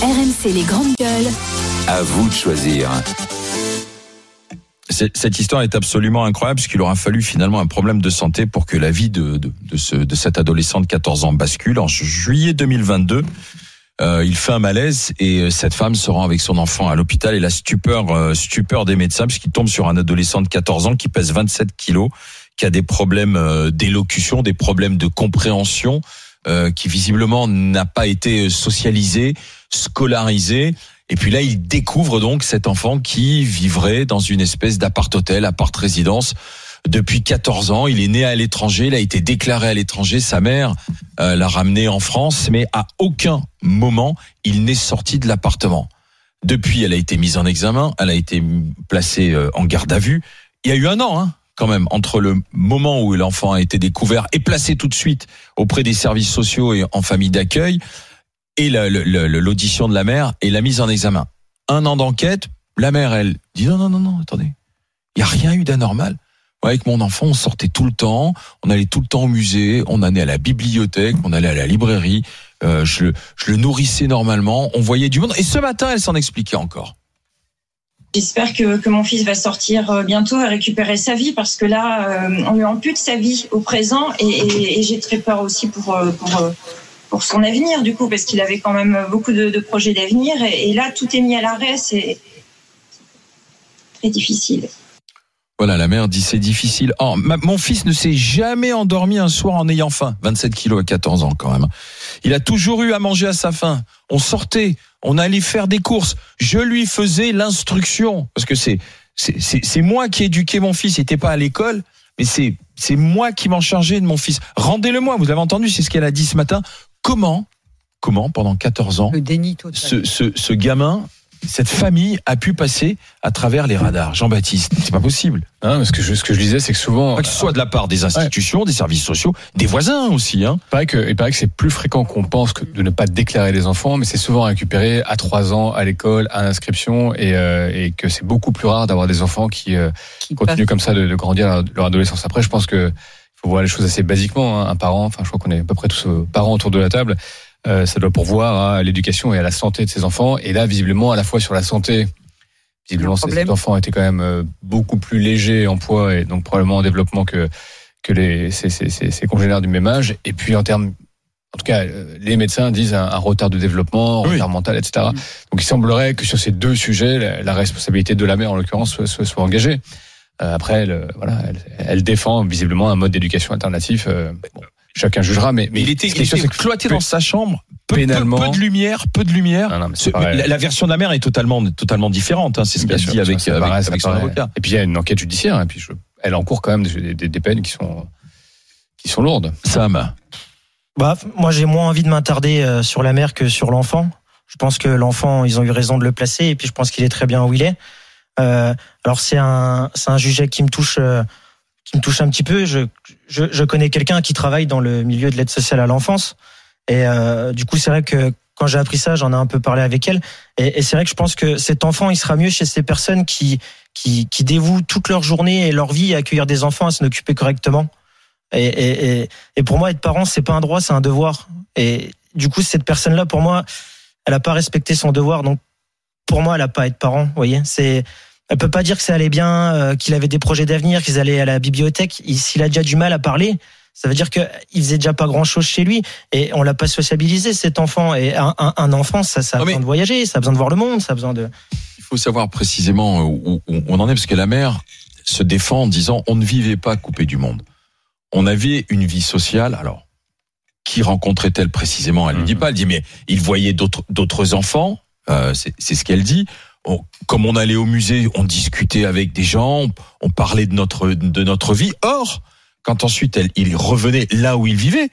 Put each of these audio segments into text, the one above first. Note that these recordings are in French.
RMC les grandes gueules. À vous de choisir. Cette histoire est absolument incroyable puisqu'il aura fallu finalement un problème de santé pour que la vie de, de, de, de cet adolescent de 14 ans bascule. En juillet 2022, euh, il fait un malaise et euh, cette femme se rend avec son enfant à l'hôpital et la stupeur, euh, stupeur des médecins puisqu'il tombe sur un adolescent de 14 ans qui pèse 27 kilos, qui a des problèmes d'élocution, des problèmes de compréhension, euh, qui visiblement n'a pas été socialisé, scolarisé. Et puis là, il découvre donc cet enfant qui vivrait dans une espèce d'appart-hôtel, appart-résidence depuis 14 ans. Il est né à l'étranger, il a été déclaré à l'étranger. Sa mère euh, l'a ramené en France, mais à aucun moment il n'est sorti de l'appartement. Depuis, elle a été mise en examen, elle a été placée euh, en garde à vue. Il y a eu un an, hein, quand même, entre le moment où l'enfant a été découvert et placé tout de suite auprès des services sociaux et en famille d'accueil et l'audition de la mère et la mise en examen. Un an d'enquête, la mère, elle dit non, non, non, non, attendez, il n'y a rien eu d'anormal. Avec mon enfant, on sortait tout le temps, on allait tout le temps au musée, on allait à la bibliothèque, on allait à la librairie, euh, je, je le nourrissais normalement, on voyait du monde. Et ce matin, elle s'en expliquait encore. J'espère que, que, mon fils va sortir euh, bientôt et récupérer sa vie parce que là, euh, on lui ampute sa vie au présent et, j'ai très peur aussi pour, pour, pour son avenir du coup parce qu'il avait quand même beaucoup de, de projets d'avenir et, et, là tout est mis à l'arrêt c'est très difficile voilà la mère dit c'est difficile. Oh, ma, mon fils ne s'est jamais endormi un soir en ayant faim. 27 kilos à 14 ans quand même. Il a toujours eu à manger à sa faim. On sortait on allait faire des courses. Je lui faisais l'instruction. Parce que c'est c'est moi qui éduquais mon fils. Il n'était pas à l'école mais c'est c'est moi qui m'en chargeais de mon fils. Rendez-le-moi, vous avez entendu, c'est ce qu'elle a dit ce matin. Comment, comment pendant 14 ans, le déni total. Ce, ce, ce gamin cette famille a pu passer à travers les radars. Jean-Baptiste, c'est pas possible. Hein, ce que je, ce que je disais, c'est que souvent, pas que ce soit de la part des institutions, ouais. des services sociaux, des voisins aussi. Hein. Il paraît que, il paraît que c'est plus fréquent qu'on pense que de ne pas déclarer les enfants, mais c'est souvent récupéré à 3 ans à l'école, à l'inscription, et, euh, et que c'est beaucoup plus rare d'avoir des enfants qui, euh, qui continuent comme ça de, de, grandir leur adolescence. Après, je pense que faut voir les choses assez basiquement. Hein. Un parent, enfin, je crois qu'on est à peu près tous parents autour de la table. Euh, ça doit pourvoir à l'éducation et à la santé de ses enfants. Et là, visiblement, à la fois sur la santé, visiblement, cet enfant était quand même euh, beaucoup plus léger en poids et donc probablement en développement que que les ses, ses, ses congénères du même âge. Et puis en termes en tout cas, euh, les médecins disent un, un retard de développement, un oui. retard mental, etc. Donc, il semblerait que sur ces deux sujets, la, la responsabilité de la mère, en l'occurrence, soit, soit, soit, engagée. Euh, après, elle, voilà, elle, elle, défend visiblement un mode d'éducation alternatif. Euh, bon, chacun jugera, mais, mais il était, il était cloîtré dans sa chambre, peu, pénalement, peu, peu, de lumière, peu de lumière. Non, non, Ce, la, la, version de la mère est totalement, totalement différente. Hein, c'est ce qu'elle dit avec, ça, avec, avec son avocat. Et puis il y a une enquête judiciaire. Et puis je, elle encourt quand même des, des, des, peines qui sont qui sont lourdes. Sam. Bah, moi j'ai moins envie de m'attarder euh, sur la mère que sur l'enfant. Je pense que l'enfant, ils ont eu raison de le placer, et puis je pense qu'il est très bien où il est. Euh, alors c'est un, c'est un sujet qui me touche. Euh, qui me touche un petit peu. Je, je, je connais quelqu'un qui travaille dans le milieu de l'aide sociale à l'enfance. Et euh, du coup, c'est vrai que quand j'ai appris ça, j'en ai un peu parlé avec elle. Et, et c'est vrai que je pense que cet enfant, il sera mieux chez ces personnes qui, qui, qui dévouent toute leur journée et leur vie à accueillir des enfants, à s'en occuper correctement. Et, et, et, pour moi, être parent, c'est pas un droit, c'est un devoir. Et du coup, cette personne-là, pour moi, elle a pas respecté son devoir. Donc, pour moi, elle a pas à être parent. Vous voyez, c'est elle peut pas dire que ça allait bien, euh, qu'il avait des projets d'avenir, qu'ils allaient à la bibliothèque. S'il a déjà du mal à parler, ça veut dire qu'il faisait déjà pas grand chose chez lui et on l'a pas sociabilisé cet enfant. Et un, un, un enfant, ça, ça a non besoin de voyager, ça a besoin de voir le monde, ça a besoin de. Il faut savoir précisément où, où on en est parce que la mère se défend en disant on ne vivait pas coupé du monde. On avait une vie sociale. Alors qui rencontrait-elle précisément? Elle ne mmh. dit pas. Elle dit mais il voyait d'autres d'autres enfants. Euh, c'est ce qu'elle dit on, comme on allait au musée, on discutait avec des gens, on, on, parlait de notre de notre vie. Or, quand ensuite elle, il revenait là où il vivait,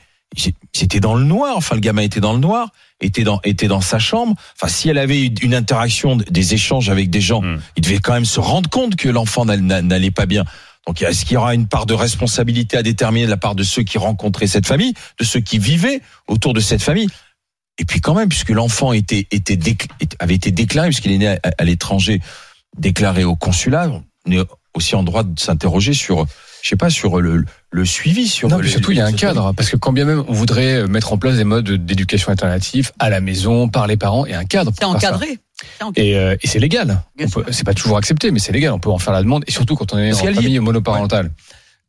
c'était dans le noir. Enfin, le gamin était dans le noir, était dans était dans sa chambre. Enfin, si elle avait une interaction, des échanges avec des gens, mmh. il devait quand même se rendre compte que l'enfant n'allait pas bien. Donc, est-ce qu'il y aura une part de responsabilité à déterminer de la part de ceux qui rencontraient cette famille, de ceux qui vivaient autour de cette famille? Et puis quand même, puisque l'enfant était, était avait été déclaré, puisqu'il est né à, à l'étranger, déclaré au consulat, on est aussi en droit de s'interroger sur je sais pas, sur le, le suivi, sur. Non, mais surtout, il y a un cadre. Parce que quand bien même on voudrait mettre en place des modes d'éducation alternatifs à la maison, par les parents, il y a un cadre. C'est encadré. Et, euh, et c'est légal. C'est pas toujours accepté, mais c'est légal. On peut en faire la demande. Et surtout quand on est Parce en famille monoparentale.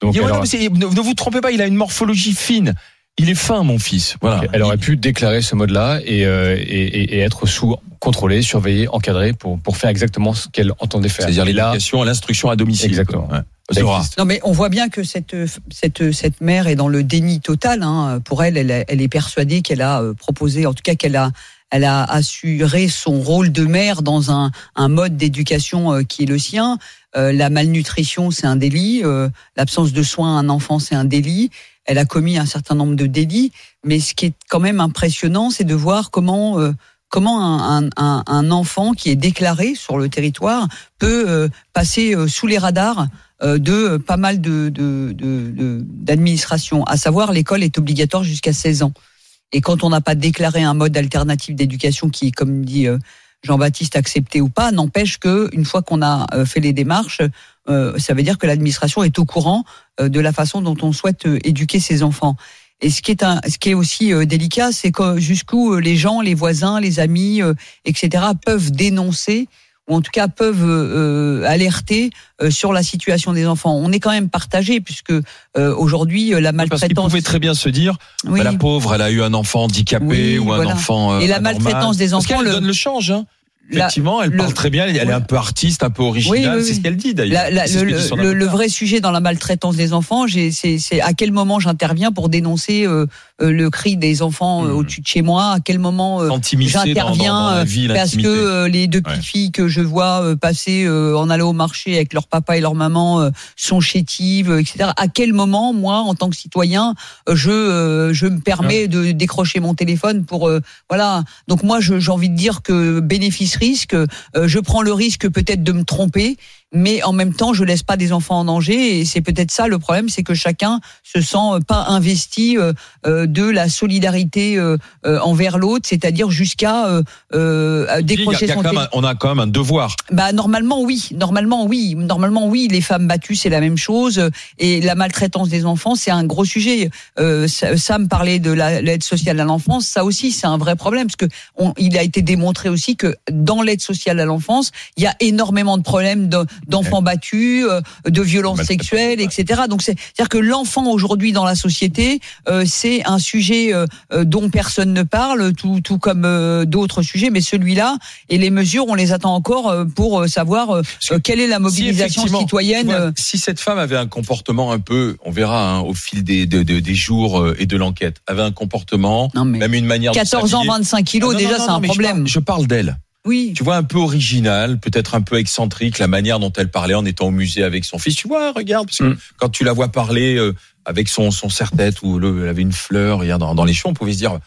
Donc, non, mais ne, ne vous trompez pas, il a une morphologie fine. Il est fin, mon fils. Voilà. elle aurait pu déclarer ce mode-là et, euh, et, et- et être sous contrôlée, surveillée, encadrée pour, pour faire exactement ce qu'elle entendait faire. C'est-à-dire l'éducation à l'instruction à domicile. Exactement. Ouais. existe. Non, mais on voit bien que cette, cette, cette mère est dans le déni total. Hein. Pour elle, elle, elle est persuadée qu'elle a euh, proposé, en tout cas qu'elle a, elle a assuré son rôle de mère dans un, un mode d'éducation euh, qui est le sien. Euh, la malnutrition, c'est un délit. Euh, L'absence de soins à un enfant, c'est un délit. Elle a commis un certain nombre de délits. Mais ce qui est quand même impressionnant, c'est de voir comment... euh, Comment un, un- un, enfant qui est déclaré sur le territoire peut euh, passer euh, sous les radars euh, de euh, pas mal de de- de- d'administrations. à savoir, l'école est obligatoire jusqu'à 16 ans. Et quand on n'a pas déclaré un mode alternatif d'éducation qui comme dit Jean-Baptiste, accepté ou pas, n'empêche que une fois qu'on a fait les démarches, euh, ça veut dire que l'administration est au courant euh, de la façon dont on souhaite euh, éduquer ses enfants. Et ce qui est un, ce qui est aussi euh, délicat, c'est que jusqu'où euh, les gens, les voisins, les amis, euh, etc., peuvent dénoncer ou en tout cas peuvent euh, alerter euh, sur la situation des enfants. On est quand même partagé puisque euh, aujourd'hui la Parce maltraitance. pouvait très bien se dire, Oui. bah, la pauvre, elle a eu un enfant handicapé Oui, ou un voilà. enfant. euh, Et la anormal. maltraitance des Parce enfants, le- donne le change. Hein. La- Effectivement, elle le- parle très bien. Elle est un peu artiste, un peu originale. Oui, oui, C'est ce qu'elle dit d'ailleurs. La- la- le, le- le vrai sujet dans la maltraitance des enfants, c'est à quel moment j'interviens pour dénoncer euh, euh, le cri des enfants euh, Mhm. au-dessus de chez moi, à quel moment euh, j'interviens euh, parce que euh, les deux petites Ouais. filles que je vois euh, passer euh, en allant au marché avec leur papa et leur maman euh, sont chétives, etc. À quel moment, moi, en tant que citoyen, je euh, je me permets de décrocher mon téléphone pour euh, voilà. Donc moi, j'ai envie de dire que bénéfice risque, euh, je prends le risque peut-être de me tromper. Mais en même temps, je laisse pas des enfants en danger, et c'est peut-être ça le problème, c'est que chacun se sent pas investi euh, euh, de la solidarité envers l'autre, c'est-à-dire jusqu'à décrocher son on a quand même un devoir. Bah normalement oui, normalement oui, normalement oui. Les femmes battues c'est la même chose et la maltraitance des enfants c'est un gros sujet. Euh, Sa- Sam parlait de la- l'aide sociale à l'enfance, ça aussi c'est un vrai problème parce que on- il a été démontré aussi que dans l'aide sociale à l'enfance il y a énormément de problèmes de- d'enfants battus, euh, de violences sexuelles, etc. Donc c'est à dire que l'enfant aujourd'hui dans la société euh, c'est un sujet euh, euh, dont personne ne parle, tout, tout comme euh, d'autres sujets, mais celui-là et les mesures, on les attend encore euh, pour savoir que quelle est la mobilisation citoyenne. vois, si cette femme avait un comportement un peu, on verra hein, au fil des, de- de- des jours et de l'enquête, avait un comportement, Non mais même une manière de 14 ans, s'habiller. 25 kilos, Ah, non, déjà c'est non, un je problème. parle- Je parle d'elle. Oui. tu vois, un peu original, peut-être un peu excentrique, la manière dont elle parlait en étant au musée avec son fils. Tu vois, regarde, parce que Mm. quand tu la vois parler euh, avec son, son serre-tête ou le, elle avait une fleur hier dans, dans les champs, on pouvait se dire,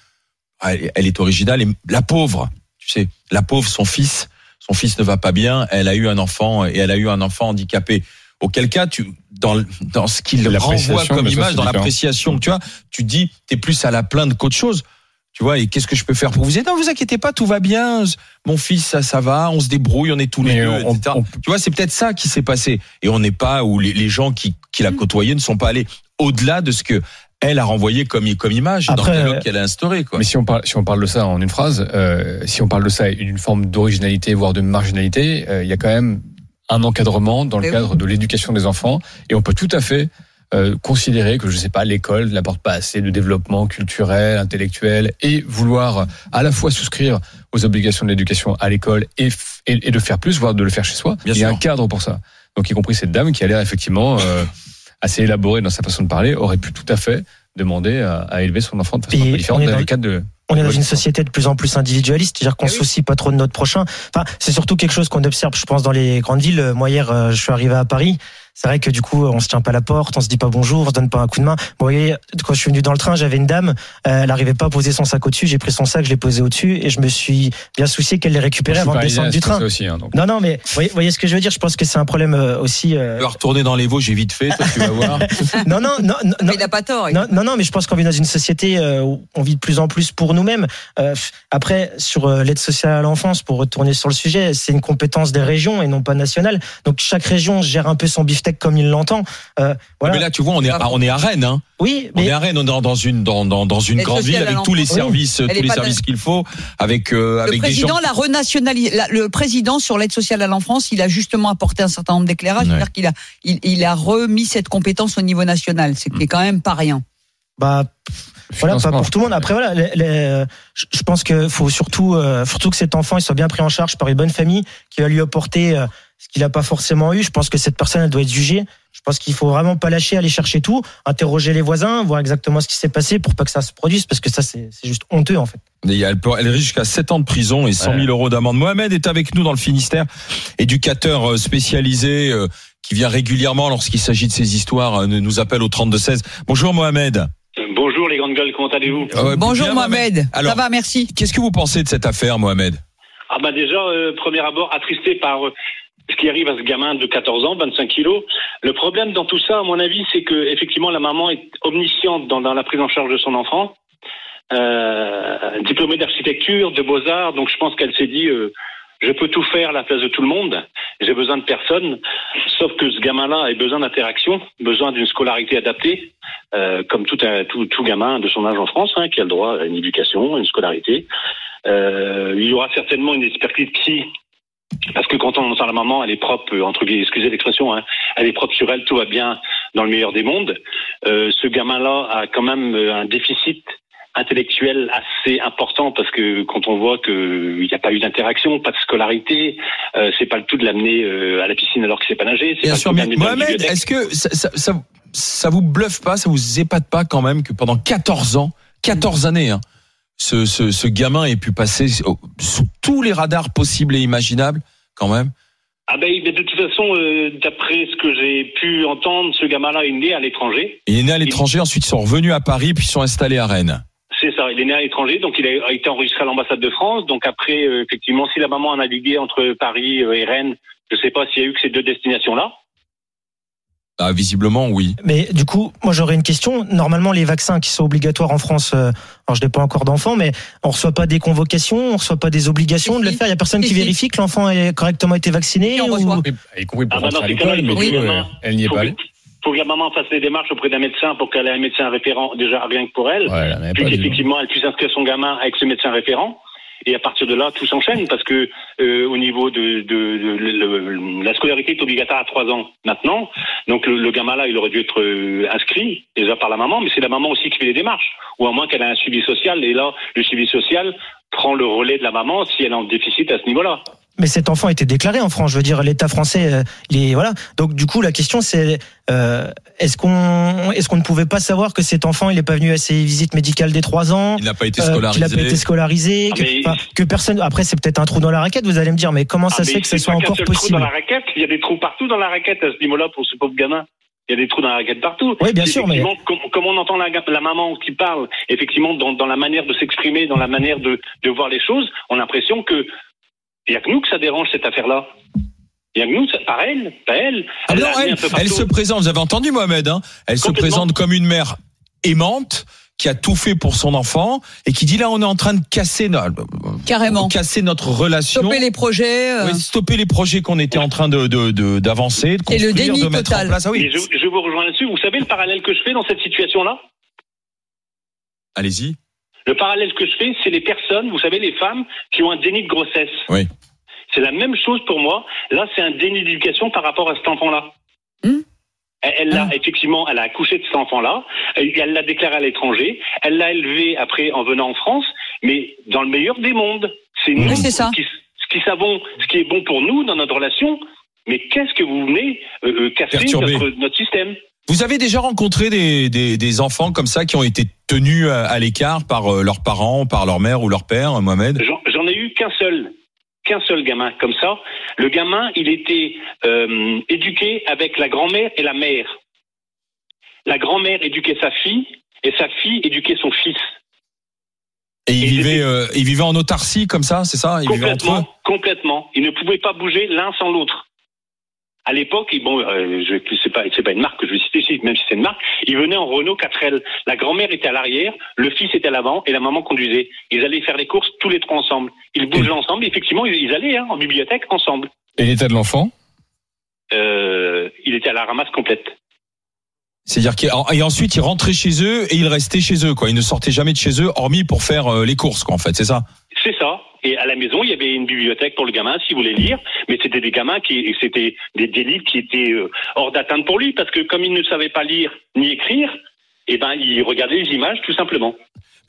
ah, elle, elle est originale. Et la pauvre, tu sais, la pauvre, son fils, son fils ne va pas bien, elle a eu un enfant et elle a eu un enfant handicapé. Auquel cas, tu, dans, le- dans ce qu'il renvoie comme image, dans l'appréciation, tu vois, tu dis, t'es plus à la plainte qu'autre chose. Tu vois, et qu'est-ce que je peux faire pour vous aider? Non, vous inquiétez pas, tout va bien. Mon fils, ça, ça va. On se débrouille, on est tous les deux, on- etc. on- Tu vois, c'est peut-être ça qui s'est passé. Et on n'est pas où les, les gens qui, qui Mm. l'a côtoyé ne sont pas allés au-delà de ce que elle a renvoyé comme, comme image dans Après, le dialogue euh, qu'elle a instauré. Quoi. Mais si on parle, si on parle de ça en une phrase, euh, si on parle de ça d'une forme d'originalité, voire de marginalité, euh, il y a quand même un encadrement dans le cadre de l'éducation des enfants, et on peut tout à fait euh, considérer que je sais pas l'école n'apporte pas assez de développement culturel, intellectuel, et vouloir à la fois souscrire aux obligations de l'éducation à l'école et, et, et de faire plus, voire de le faire chez soi. Bien il y a sûr. un cadre pour ça. Donc y compris cette dame qui a l'air effectivement euh, assez élaborée dans sa façon de parler, aurait pu tout à fait demander à, à élever son enfant de façon Et un peu différente on est dans le cadre de On est dans une société de plus en plus individualiste, c'est-à-dire qu'on Eh se oui. soucie pas trop de notre prochain. Enfin, c'est surtout quelque chose qu'on observe, je pense, dans les grandes villes. Moi hier, euh, je suis arrivé à Paris. C'est vrai que du coup, on se tient pas la porte, on se dit pas bonjour, on se donne pas un coup de main. Bon, vous voyez, quand je suis venu dans le train, j'avais une dame, euh, elle arrivait pas à poser son sac au-dessus. J'ai pris son sac, je l'ai posé au-dessus et je me suis bien soucié qu'elle les récupérait avant de descendre du train. aussi. hein, donc. Non, non, mais vous voyez, voyez ce que je veux dire? Je pense que c'est un problème euh, aussi. euh, Tu vas retourner dans les Vosges, j'ai vite fait, toi tu vas voir. Non, non, non, non, Mais il n'a pas tort. non, non, non, mais je pense qu'on vit dans une société euh, où on vit de plus en plus pour nous-mêmes. Euh, après, sur euh, l'aide sociale à l'enfance, pour retourner sur le sujet, c'est une compétence des régions et non pas nationale. Donc chaque région gère un peu son beefsteak comme il l'entend. Euh, voilà. Mais là, tu vois, on est, à, on est à Rennes. Hein. Oui, On mais est à Rennes, on est dans, une, dans, dans, dans une grande ville avec tous les services, tous les services qu'il faut, avec, euh, Le avec des gens. président l'a renationalisé. la- Le président sur l'aide sociale à l'enfance, il a justement apporté un certain nombre d'éclairages. Ouais. C'est-à-dire qu'il a, il, il a remis cette compétence au niveau national. C'est qui est quand même pas rien. bah voilà, pas pour tout le monde. Après voilà, les- les- je pense que faut surtout, euh, surtout que cet enfant il soit bien pris en charge par une bonne famille qui va lui apporter euh, ce qu'il n'a pas forcément eu. Je pense que cette personne elle doit être jugée. Je pense qu'il faut vraiment pas lâcher, aller chercher tout, interroger les voisins, voir exactement ce qui s'est passé pour pas que ça se produise, parce que ça c'est juste honteux en fait. Et Elle, peut- elle risque jusqu'à 7 ans de prison et 100 000 Ouais. euros d'amende. Mohamed est avec nous dans le Finistère, éducateur euh, spécialisé euh, qui vient régulièrement lorsqu'il s'agit de ces histoires, euh, nous appelle au 3216. Bonjour Mohamed. Bonjour les grandes gueules, comment allez-vous Ah Bonjour bien, Mohamed. Alors- Ça va, merci. Qu'est-ce que vous pensez de cette affaire, Mohamed? Ah bah déjà, euh, premier abord, attristé par euh, ce qui arrive à ce gamin de 14 ans, 25 kilos. Le problème dans tout ça, à mon avis, c'est que effectivement la maman est omnisciente dans, dans la prise en charge de son enfant. Euh, diplômée d'architecture, de beaux-arts, donc je pense qu'elle s'est dit, euh, je peux tout faire à la place de tout le monde, j'ai besoin de personne, sauf que ce gamin-là a besoin d'interaction, besoin d'une scolarité adaptée, euh, comme tout, tout, tout gamin de son âge en France, hein, qui a le droit à une éducation, à une scolarité. Euh, il y aura certainement une expertise psy, parce que quand on entend la maman, elle est propre, euh, entre guillemets, excusez l'expression, hein, elle est propre sur elle, tout va bien dans le meilleur des mondes. Euh, ce gamin-là a quand même euh, un déficit intellectuel assez important parce que quand on voit qu'il n'y a pas eu d'interaction, pas de scolarité, euh, c'est pas le tout de l'amener euh, à la piscine alors qu'il sait pas nager. Bien pas sûr, mais Mohamed, est-ce que ça, ça, ça, ça vous bluffe pas, ça vous épate pas quand même que pendant 14 ans, 14 années, hein, ce, ce, ce gamin ait pu passer sous tous les radars possibles et imaginables, quand même Ah ben, de toute façon, euh, d'après ce que j'ai pu entendre, ce gamin-là est né à l'étranger. Il est né à l'étranger, ensuite ils sont revenus à Paris, puis ils sont installés à Rennes. C'est ça, il est né à l'étranger, donc il a été enregistré à l'ambassade de France. Donc après, euh, effectivement, si la maman a navigué entre Paris euh, et Rennes, je sais pas s'il y a eu que ces deux destinations-là. Ah, visiblement, oui. Mais du coup, moi j'aurais une question. Normalement, les vaccins qui sont obligatoires en France, euh, alors je n'ai pas encore d'enfant, mais on reçoit pas des convocations, on reçoit pas des obligations Si, de le faire? Il y a personne Si, qui si. vérifie que l'enfant a correctement été vacciné. On ou- reçoit. Y compris pour Ah bah rentrer à l'école, mais euh, maman- elle n'y est pas allée. faut que la maman fasse les démarches auprès d'un médecin pour qu'elle ait un médecin référent, déjà rien que pour elle, Ouais, elle puis qu'effectivement elle puisse inscrire son gamin avec ce médecin référent. Et à partir de là, tout s'enchaîne parce que euh, au niveau de, de, la scolarité est obligatoire à trois ans maintenant. Donc le, le gamin là, il aurait dû être euh, inscrit déjà par la maman, mais c'est la maman aussi qui fait les démarches, ou à moins qu'elle ait un suivi social. Et là, le suivi social prend le relais de la maman si elle est en déficit à ce niveau-là. Mais cet enfant a été déclaré en France. Je veux dire, l'État français, euh, il est voilà. Donc du coup, la question c'est euh, est-ce qu'on est-ce qu'on ne pouvait pas savoir que cet enfant il n'est pas venu à ses visites médicales des trois ans, Il n'a pas été euh, qu'il scolarisé. n'a pas été scolarisé, Ah, que, mais- enfin, que personne. Après, c'est peut-être un trou dans la raquette. Vous allez me dire, mais comment ça Ah, se fait que ce soit encore seul trou possible dans la raquette, il y a des trous partout dans la raquette à ce niveau-là pour ce pauvre gamin. Il y a des trous dans la raquette partout. Oui, bien sûr, mais effectivement, Comme, comme on entend la, la maman qui parle, effectivement, dans, dans la manière de s'exprimer, dans la manière de, de voir les choses, on a l'impression que il y a que nous que ça dérange cette affaire-là. Il y a que nous, ça- pas elle, pas elle. Ah non, elle, elle se présente, vous avez entendu Mohamed, hein elle se présente comme une mère aimante qui a tout fait pour son enfant et qui dit là on est en train de casser, no- Carrément. casser notre relation. Stopper les projets. euh, Oui, stopper les projets qu'on était en train de de- de- d'avancer, de, Et le déni de mettre total. en place. Ah oui. Je, je vous rejoins là-dessus. Vous savez le parallèle que je fais dans cette situation-là? Allez-y. Le parallèle que je fais, c'est les personnes, vous savez, les femmes qui ont un déni de grossesse. Oui. C'est la même chose pour moi. Là, c'est un déni d'éducation par rapport à cet enfant-là. Hmm. Elle elle l'a Ah. effectivement, elle a accouché de cet enfant-là. Elle l'a déclaré à l'étranger. Elle l'a élevé après en venant en France, mais dans le meilleur des mondes. C'est nous Oui, c'est ça. qui, qui savons ce qui est bon pour nous dans notre relation. Mais qu'est-ce que vous venez euh, euh, casser notre, notre système? Vous avez déjà rencontré des, des, des enfants comme ça qui ont été tenus à, à l'écart par euh, leurs parents, par leur mère ou leur père, Mohamed? J'en ai eu qu'un seul, qu'un seul gamin comme ça. Le gamin, il était euh, éduqué avec la grand-mère et la mère. La grand-mère éduquait sa fille et sa fille éduquait son fils. Et vivaient, c'était- euh, en autarcie comme ça, c'est ça? Entre eux? Complètement, complètement. Ils ne pouvaient pas bouger l'un sans l'autre. À l'époque, ils- bon, euh, je c'est pas, pas une marque que je vais citer même si c'est une marque. Ils venaient en Renault 4L. La grand-mère était à l'arrière, le fils était à l'avant et la maman conduisait. Ils allaient faire les courses tous les trois ensemble. Ils bougeaient ensemble. Effectivement, ils, ils allaient hein, en bibliothèque ensemble. Et l'état de l'enfant? Euh, il était à la ramasse complète. C'est-à-dire qu'il et ensuite il rentrait chez eux et il restait chez eux quoi. Il ne sortait jamais de chez eux hormis pour faire euh, les courses quoi en fait, c'est ça? C'est ça. Et à la maison, il y avait une bibliothèque pour le gamin s'il voulait lire, mais c'était des gamins qui c'était des, livres qui étaient euh, hors d'atteinte pour lui. Parce que comme il ne savait pas lire ni écrire, eh ben il regardait les images tout simplement.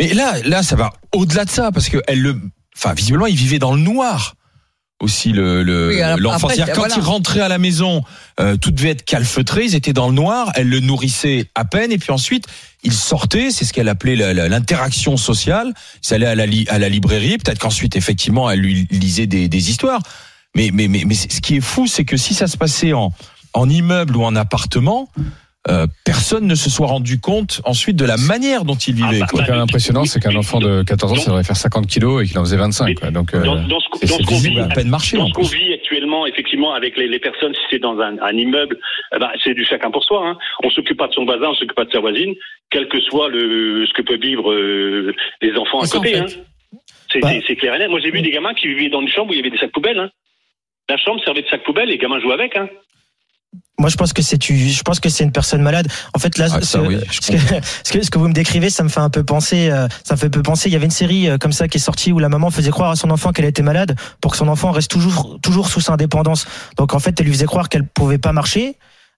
Mais là là ça va au-delà de ça parce que elle le enfin visiblement il vivait dans le noir aussi le Oui, alors, l'enfant. C'est-à-dire quand voilà. il rentrait à la maison, euh, tout devait être calfeutré, ils étaient dans le noir, elle le nourrissait à peine et puis ensuite il sortait, c'est ce qu'elle appelait la- la- l'interaction sociale. Il allait à la, li- à la librairie, peut-être qu'ensuite effectivement elle lui lisait des, des histoires. Mais mais mais mais ce qui est fou, c'est que si ça se passait en en immeuble ou en appartement, euh, personne ne se soit rendu compte ensuite de la manière dont il vivait. Ah, bah, quoi. Ce qui est impressionnant, c'est qu'un enfant de 14 ans, ça devrait faire 50 kilos et qu'il en faisait 25. Quoi. Donc, euh, Dans, dans ce, dans ce qu'on vit, à peine marché dans en ce qu'on plus. vit actuellement, effectivement, avec les, les personnes, si c'est dans un, un immeuble, eh ben, c'est du chacun pour soi. Hein. On s'occupe pas de son voisin, on s'occupe pas de sa voisine, quel que soit le ce que peuvent vivre euh, les enfants à en côté. fait. Hein. C'est Bah. c'est clair et net. Moi, j'ai vu des gamins qui vivaient dans une chambre où il y avait des sacs poubelles. Hein. La chambre servait de sac poubelle, les gamins jouaient avec. Hein. Moi, je pense que c'est tu, je pense que c'est une personne malade. En fait, là, Ah, ce, ça, oui, je ce que, ce que ce que vous me décrivez, ça me fait un peu penser, euh, ça me fait un peu penser. Il y avait une série euh, comme ça qui est sortie où la maman faisait croire à son enfant qu'elle était malade pour que son enfant reste toujours, toujours sous sa indépendance. Donc, en fait, elle lui faisait croire qu'elle pouvait pas marcher.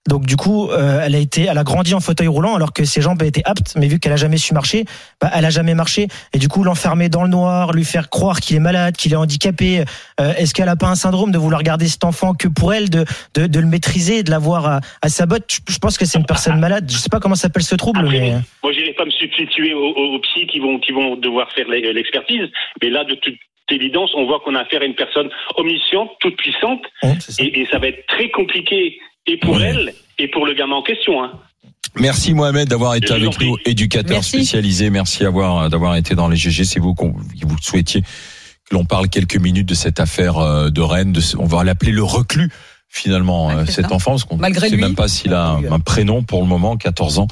Donc du coup, euh, elle a été, elle a grandi en fauteuil roulant alors que ses jambes étaient aptes, mais vu qu'elle a jamais su marcher, bah, elle a jamais marché. Et du coup, l'enfermer dans le noir, lui faire croire qu'il est malade, qu'il est handicapé. euh, Est-ce qu'elle a pas un syndrome de vouloir garder cet enfant que pour elle, de de, de le maîtriser, de l'avoir à, à sa botte? Je, je pense que c'est une personne malade. Je sais pas comment s'appelle ce trouble, Après, mais Moi, j'irai pas me substituer aux, aux, psys qui vont, qui vont devoir faire l'e- l'expertise, mais là, de toute évidence, on voit qu'on a affaire à une personne omnisciente, toute puissante, et ça va être très compliqué, et pour Ouais. elle, et pour le gamin en question. Hein. Merci Mohamed d'avoir été avec nous, éducateur Merci. spécialisé. Merci d'avoir d'avoir été dans les GG. C'est vous qu'on que vous souhaitiez que l'on parle quelques minutes de cette affaire euh, de Rennes. De on va l'appeler le reclus finalement Ouais, euh, cet ça. enfant parce qu'on ne sait lui. même pas s'il a un, un prénom pour le moment, 14 ans.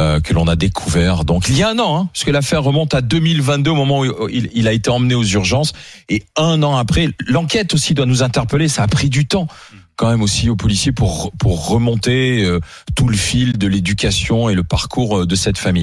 euh, que l'on a découvert donc il y a un an, hein, parce que l'affaire remonte à 2022 au moment où il, il a été emmené aux urgences et un an après l'enquête aussi doit nous interpeller. Ça a pris du temps quand même aussi aux policiers pour pour remonter euh, tout le fil de l'éducation et le parcours euh, de cette famille.